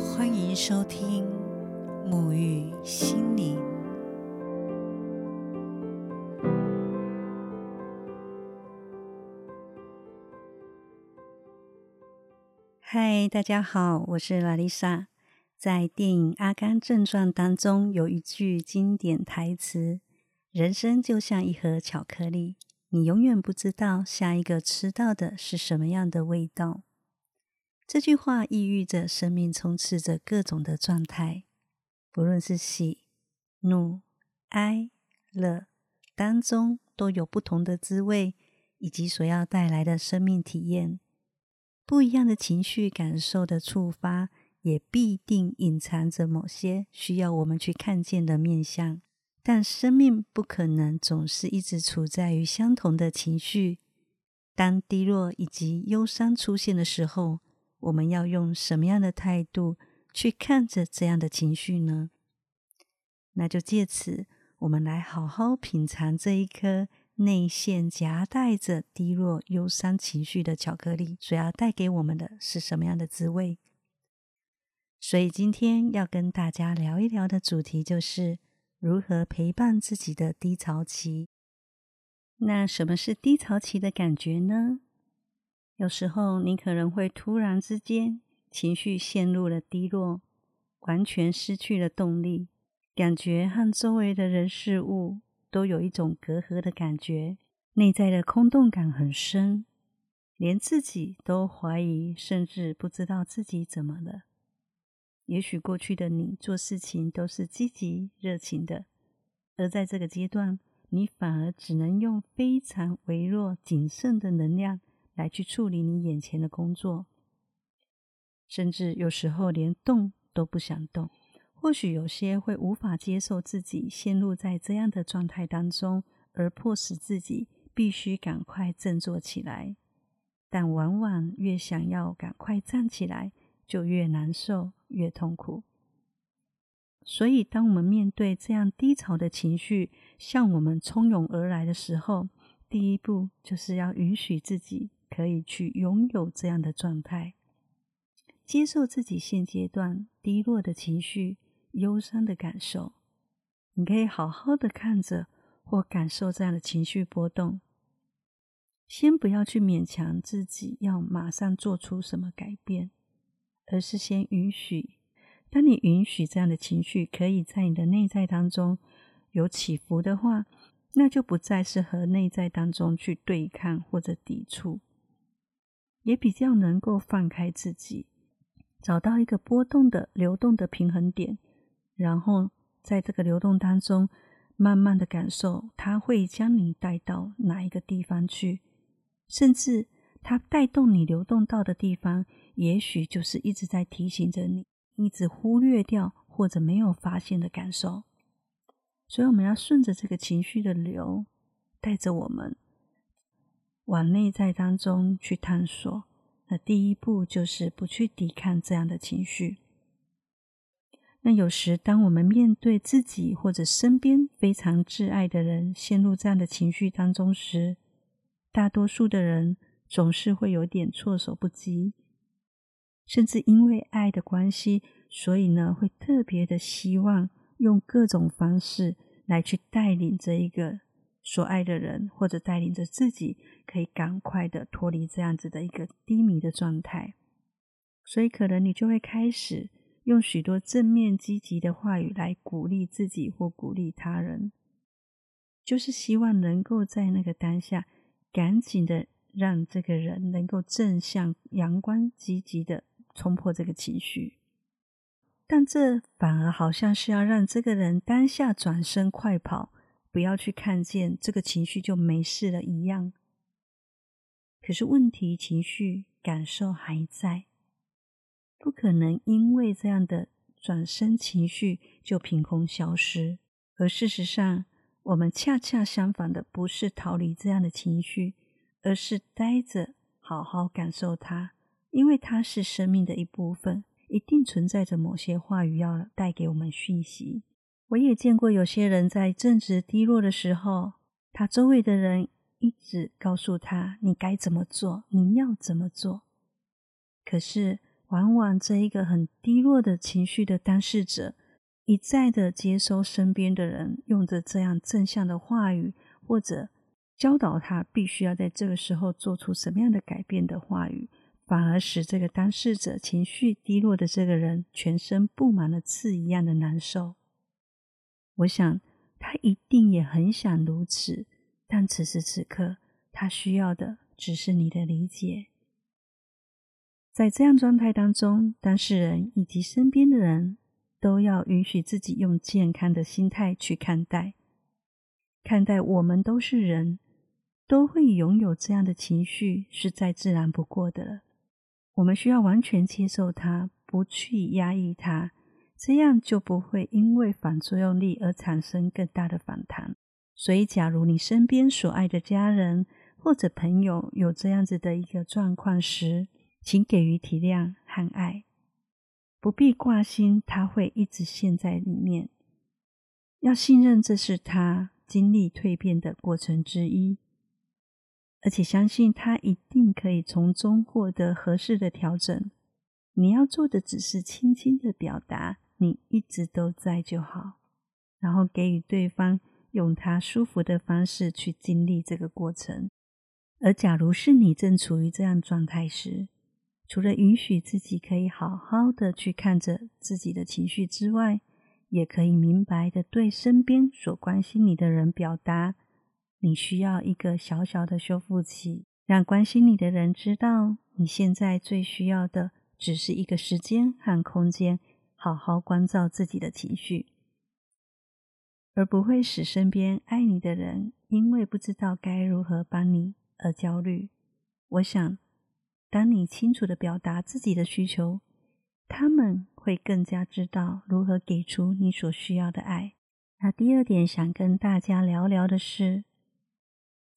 欢迎收听沐浴心灵。嗨，大家好，我是拉丽莎。在电影《阿甘正传》当中，有一句经典台词：“人生就像一盒巧克力，你永远不知道下一个吃到的是什么样的味道。”这句话意喻着生命充斥着各种的状态，不论是喜、怒、哀、乐，当中都有不同的滋味，以及所要带来的生命体验。不一样的情绪感受的触发，也必定隐藏着某些需要我们去看见的面相。但生命不可能总是一直处在于相同的情绪。当低落以及忧伤出现的时候，我们要用什么样的态度去看着这样的情绪呢？那就借此，我们来好好品尝这一颗。内馅夹带着低落、忧伤情绪的巧克力，所要带给我们的是什么样的滋味？所以今天要跟大家聊一聊的主题就是如何陪伴自己的低潮期。那什么是低潮期的感觉呢？有时候你可能会突然之间情绪陷入了低落，完全失去了动力，感觉和周围的人事物。都有一种隔阂的感觉，内在的空洞感很深，连自己都怀疑，甚至不知道自己怎么了。也许过去的你做事情都是积极热情的，而在这个阶段，你反而只能用非常微弱、谨慎的能量来去处理你眼前的工作，甚至有时候连动都不想动。或许有些会无法接受自己陷入在这样的状态当中，而迫使自己必须赶快振作起来。但往往越想要赶快站起来，就越难受、越痛苦。所以，当我们面对这样低潮的情绪向我们冲涌而来的时候，第一步就是要允许自己可以去拥有这样的状态，接受自己现阶段低落的情绪。忧伤的感受，你可以好好的看着或感受这样的情绪波动。先不要去勉强自己要马上做出什么改变，而是先允许。当你允许这样的情绪可以在你的内在当中有起伏的话，那就不再是和内在当中去对抗或者抵触，也比较能够放开自己，找到一个波动的流动的平衡点。然后在这个流动当中，慢慢的感受，它会将你带到哪一个地方去，甚至它带动你流动到的地方，也许就是一直在提醒着你，一直忽略掉或者没有发现的感受。所以我们要顺着这个情绪的流，带着我们往内在当中去探索。那第一步就是不去抵抗这样的情绪。那有时，当我们面对自己或者身边非常挚爱的人陷入这样的情绪当中时，大多数的人总是会有点措手不及，甚至因为爱的关系，所以呢，会特别的希望用各种方式来去带领这一个所爱的人，或者带领着自己，可以赶快的脱离这样子的一个低迷的状态。所以，可能你就会开始。用许多正面积极的话语来鼓励自己或鼓励他人，就是希望能够在那个当下，赶紧的让这个人能够正向、阳光、积极的冲破这个情绪。但这反而好像是要让这个人当下转身快跑，不要去看见这个情绪就没事了一样。可是问题、情绪、感受还在。不可能因为这样的转身情绪就凭空消失，而事实上，我们恰恰相反的，不是逃离这样的情绪，而是待着，好好感受它，因为它是生命的一部分，一定存在着某些话语要带给我们讯息。我也见过有些人在正值低落的时候，他周围的人一直告诉他：“你该怎么做？你要怎么做？”可是。往往这一个很低落的情绪的当事者，一再的接收身边的人用着这样正向的话语，或者教导他必须要在这个时候做出什么样的改变的话语，反而使这个当事者情绪低落的这个人全身布满了刺一样的难受。我想他一定也很想如此，但此时此刻他需要的只是你的理解。在这样状态当中，当事人以及身边的人都要允许自己用健康的心态去看待，看待我们都是人，都会拥有这样的情绪，是再自然不过的了。我们需要完全接受它，不去压抑它，这样就不会因为反作用力而产生更大的反弹。所以，假如你身边所爱的家人或者朋友有这样子的一个状况时，请给予体谅和爱，不必挂心，他会一直陷在里面。要信任这是他经历蜕变的过程之一，而且相信他一定可以从中获得合适的调整。你要做的只是轻轻的表达你一直都在就好，然后给予对方用他舒服的方式去经历这个过程。而假如是你正处于这样状态时，除了允许自己可以好好的去看着自己的情绪之外，也可以明白的对身边所关心你的人表达，你需要一个小小的修复期，让关心你的人知道，你现在最需要的只是一个时间和空间，好好关照自己的情绪，而不会使身边爱你的人因为不知道该如何帮你而焦虑。我想。当你清楚的表达自己的需求，他们会更加知道如何给出你所需要的爱。那第二点想跟大家聊聊的是，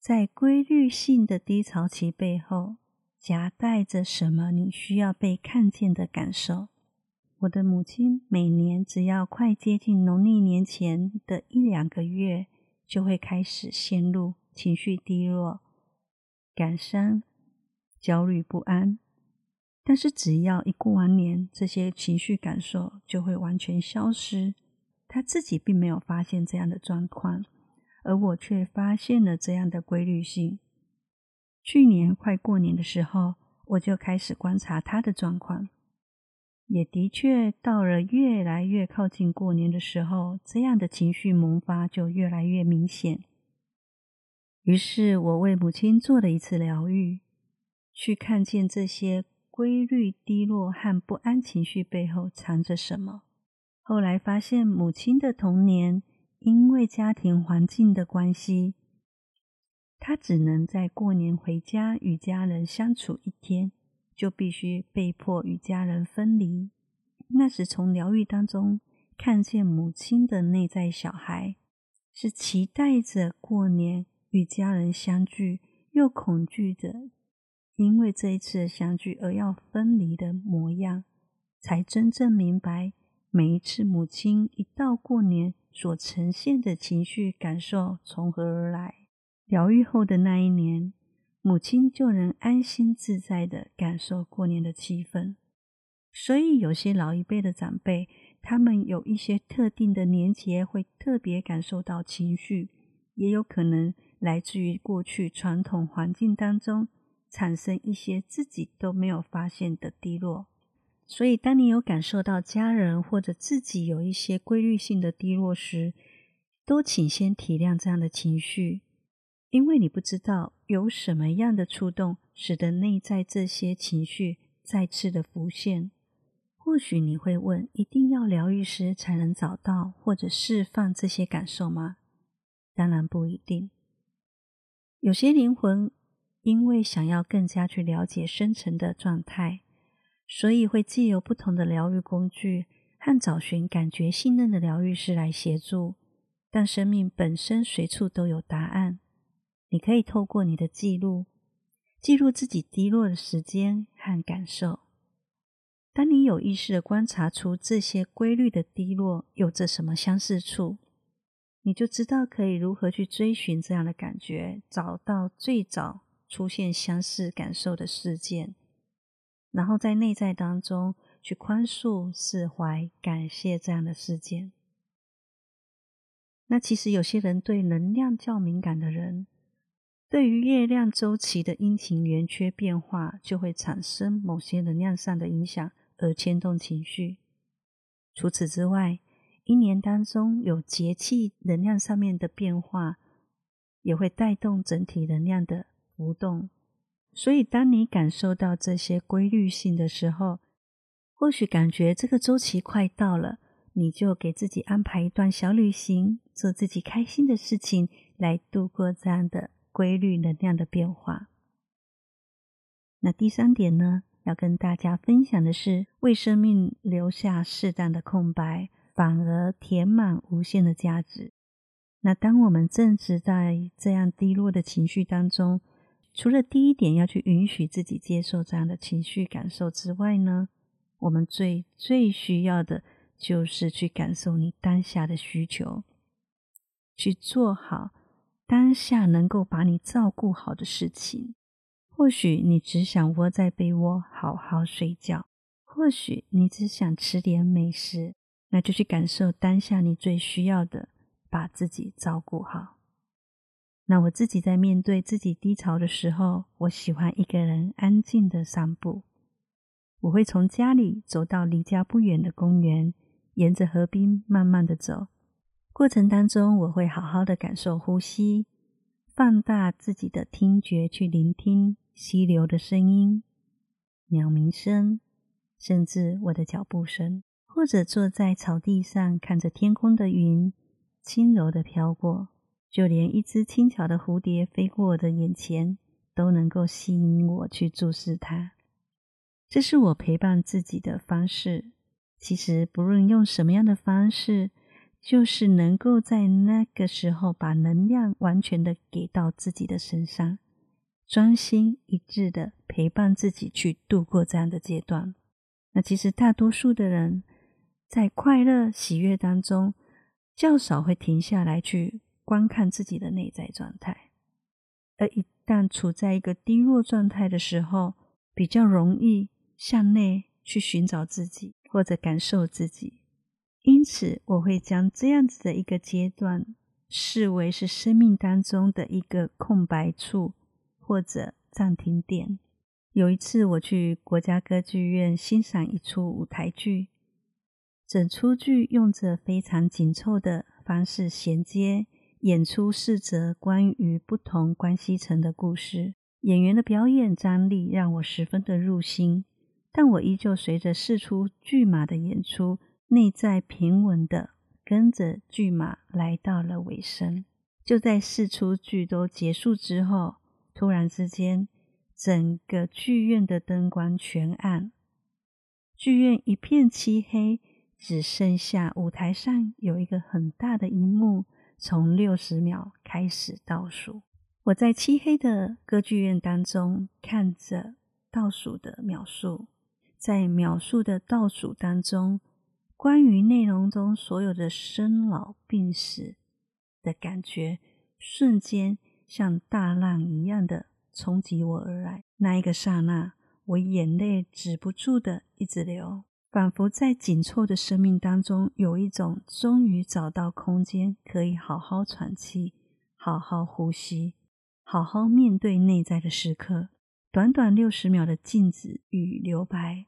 在规律性的低潮期背后，夹带着什么你需要被看见的感受。我的母亲每年只要快接近农历年前的一两个月，就会开始陷入情绪低落、感伤。焦虑不安，但是只要一过完年，这些情绪感受就会完全消失。他自己并没有发现这样的状况，而我却发现了这样的规律性。去年快过年的时候，我就开始观察他的状况，也的确到了越来越靠近过年的时候，这样的情绪萌发就越来越明显。于是我为母亲做了一次疗愈。去看见这些规律低落和不安情绪背后藏着什么。后来发现，母亲的童年因为家庭环境的关系，她只能在过年回家与家人相处一天，就必须被迫与家人分离。那时从疗愈当中看见母亲的内在小孩，是期待着过年与家人相聚，又恐惧着。因为这一次的相聚而要分离的模样，才真正明白每一次母亲一到过年所呈现的情绪感受从何而来。疗愈后的那一年，母亲就能安心自在的感受过年的气氛。所以，有些老一辈的长辈，他们有一些特定的年节会特别感受到情绪，也有可能来自于过去传统环境当中。产生一些自己都没有发现的低落，所以当你有感受到家人或者自己有一些规律性的低落时，都请先体谅这样的情绪，因为你不知道有什么样的触动使得内在这些情绪再次的浮现。或许你会问：一定要疗愈师才能找到或者释放这些感受吗？当然不一定，有些灵魂。因为想要更加去了解深层的状态，所以会借由不同的疗愈工具和找寻感觉信任的疗愈师来协助。但生命本身随处都有答案，你可以透过你的记录，记录自己低落的时间和感受。当你有意识的观察出这些规律的低落有着什么相似处，你就知道可以如何去追寻这样的感觉，找到最早。出现相似感受的事件，然后在内在当中去宽恕、释怀、感谢这样的事件。那其实有些人对能量较敏感的人，对于月亮周期的阴晴圆缺变化，就会产生某些能量上的影响，而牵动情绪。除此之外，一年当中有节气能量上面的变化，也会带动整体能量的浮动。所以，当你感受到这些规律性的时候，或许感觉这个周期快到了，你就给自己安排一段小旅行，做自己开心的事情，来度过这样的规律能量的变化。那第三点呢，要跟大家分享的是，为生命留下适当的空白。反而填满无限的价值。那当我们正值在这样低落的情绪当中，除了第一点要去允许自己接受这样的情绪感受之外呢，我们最最需要的就是去感受你当下的需求，去做好当下能够把你照顾好的事情。或许你只想窝在被窝好好睡觉，或许你只想吃点美食。那就去感受当下你最需要的，把自己照顾好。那我自己在面对自己低潮的时候，我喜欢一个人安静的散步。我会从家里走到离家不远的公园，沿着河滨慢慢的走。过程当中，我会好好的感受呼吸，放大自己的听觉去聆听溪流的声音、鸟鸣声，甚至我的脚步声。或者坐在草地上，看着天空的云轻柔的飘过，就连一只轻巧的蝴蝶飞过我的眼前，都能够吸引我去注视它。这是我陪伴自己的方式。其实，不论用什么样的方式，就是能够在那个时候把能量完全的给到自己的身上，专心一致的陪伴自己去度过这样的阶段。那其实大多数的人。在快乐喜悦当中，较少会停下来去观看自己的内在状态；而一旦处在一个低落状态的时候，比较容易向内去寻找自己或者感受自己。因此，我会将这样子的一个阶段视为是生命当中的一个空白处或者暂停点。有一次，我去国家歌剧院欣赏一出舞台剧。整出剧用着非常紧凑的方式衔接演出四则关于不同关系层的故事，演员的表演张力让我十分的入心，但我依旧随着四出剧码的演出，内在平稳的跟着剧马来到了尾声。就在四出剧都结束之后，突然之间，整个剧院的灯光全暗，剧院一片漆黑。只剩下舞台上有一个很大的荧幕，从六十秒开始倒数。我在漆黑的歌剧院当中看着倒数的秒数，在秒数的倒数当中，关于内容中所有的生老病死的感觉，瞬间像大浪一样的冲击我而来。那一个刹那，我眼泪止不住的一直流。仿佛在紧凑的生命当中，有一种终于找到空间，可以好好喘气、好好呼吸、好好面对内在的时刻。短短六十秒的静止与留白，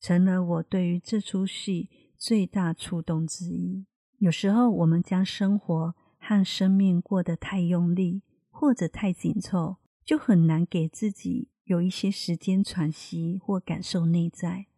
成了我对于这出戏最大触动之一。有时候，我们将生活和生命过得太用力，或者太紧凑，就很难给自己有一些时间喘息或感受内在。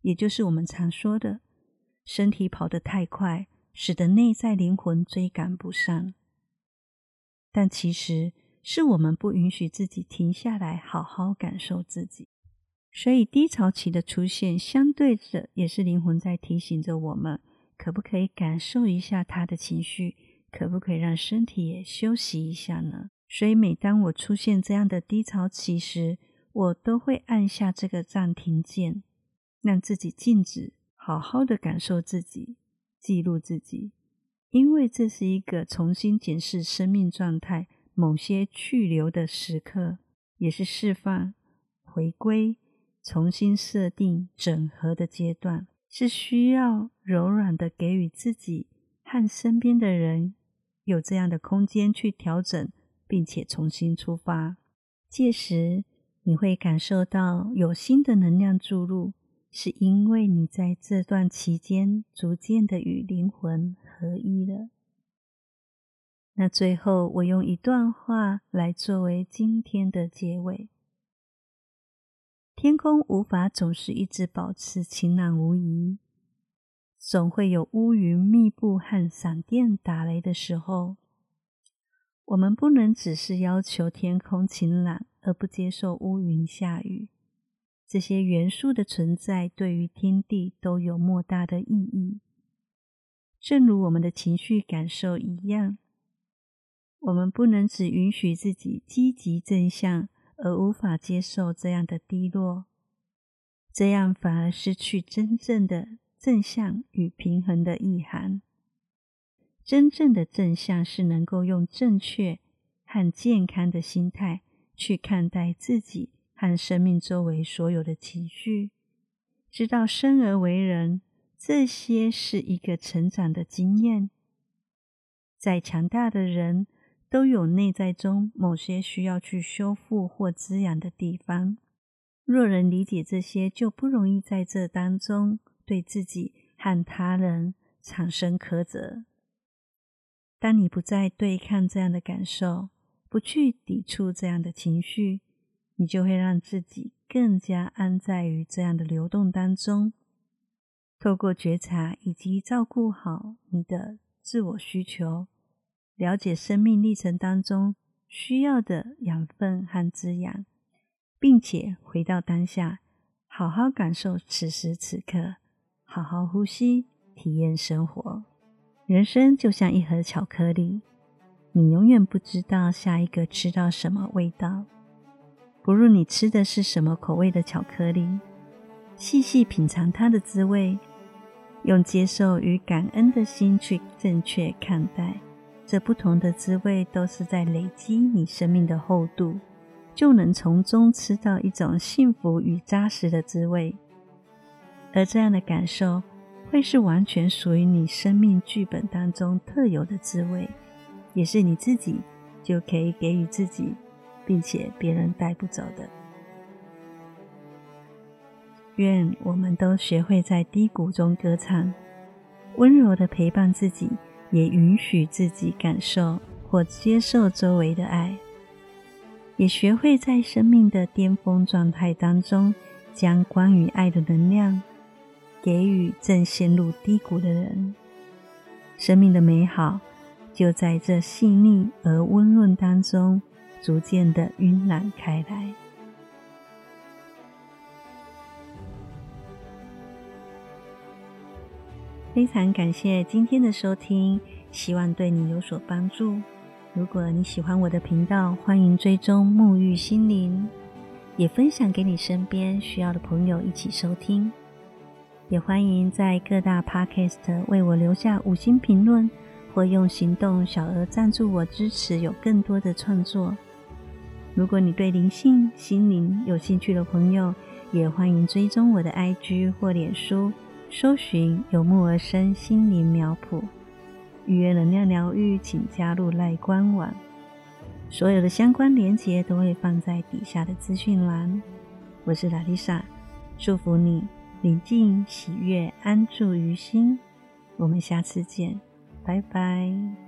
也就是我们常说的，身体跑得太快，使得内在灵魂追赶不上。但其实是我们不允许自己停下来，好好感受自己。所以低潮期的出现，相对着也是灵魂在提醒着我们，可不可以感受一下他的情绪？可不可以让身体也休息一下呢？所以每当我出现这样的低潮期时，我都会按下这个暂停键。让自己静止，好好的感受自己，记录自己，因为这是一个重新检视生命状态、某些去留的时刻，也是释放、回归、重新设定整合的阶段，是需要柔软的给予自己和身边的人有这样的空间去调整，并且重新出发。届时，你会感受到有新的能量注入，是因为你在这段期间逐渐的与灵魂合一了。那最后，我用一段话来作为今天的结尾：天空无法总是一直保持晴朗无疑，总会有乌云密布和闪电打雷的时候。我们不能只是要求天空晴朗，而不接受乌云下雨。这些元素的存在对于天地都有莫大的意义，正如我们的情绪感受一样。我们不能只允许自己积极正向，而无法接受这样的低落，这样反而失去真正的正向与平衡的意涵。真正的正向是能够用正确和健康的心态去看待自己和生命周围所有的情绪，知道生而为人，这些是一个成长的经验。再强大的人。都有内在中某些需要去修复或滋养的地方。若人理解这些，就不容易在这当中对自己和他人产生苛责。当你不再对抗这样的感受，不去抵触这样的情绪，你就会让自己更加安在于这样的流动当中。透过觉察以及照顾好你的自我需求。了解生命历程当中需要的养分和滋养，并且回到当下，好好感受此时此刻，好好呼吸，体验生活。人生就像一盒巧克力，你永远不知道下一个吃到什么味道。不论你吃的是什么口味的巧克力，细细品尝它的滋味，用接受与感恩的心去正确看待。这不同的滋味都是在累积你生命的厚度，就能从中吃到一种幸福与扎实的滋味。而这样的感受，会是完全属于你生命剧本当中特有的滋味，也是你自己就可以给予自己，并且别人带不走的。愿我们都学会在低谷中歌唱，温柔的陪伴自己。也允许自己感受或接受周围的爱，也学会在生命的巅峰状态当中，将关于爱的能量给予正陷入低谷的人。生命的美好就在这细腻而温润当中，逐渐的晕染开来。非常感谢今天的收听，希望对你有所帮助。如果你喜欢我的频道，欢迎追踪沐浴心灵，也分享给你身边需要的朋友一起收听。也欢迎在各大 Podcast 为我留下五星评论，或用行动小额赞助我，支持有更多的创作。如果你对灵性心灵有兴趣的朋友，也欢迎追踪我的 IG 或脸书。搜寻有木而生心灵苗圃，预约能量疗愈，请加入赖官网。所有的相关连结都会放在底下的资讯栏。我是拉丽莎，祝福你宁静、喜悦、安住于心。我们下次见，拜拜。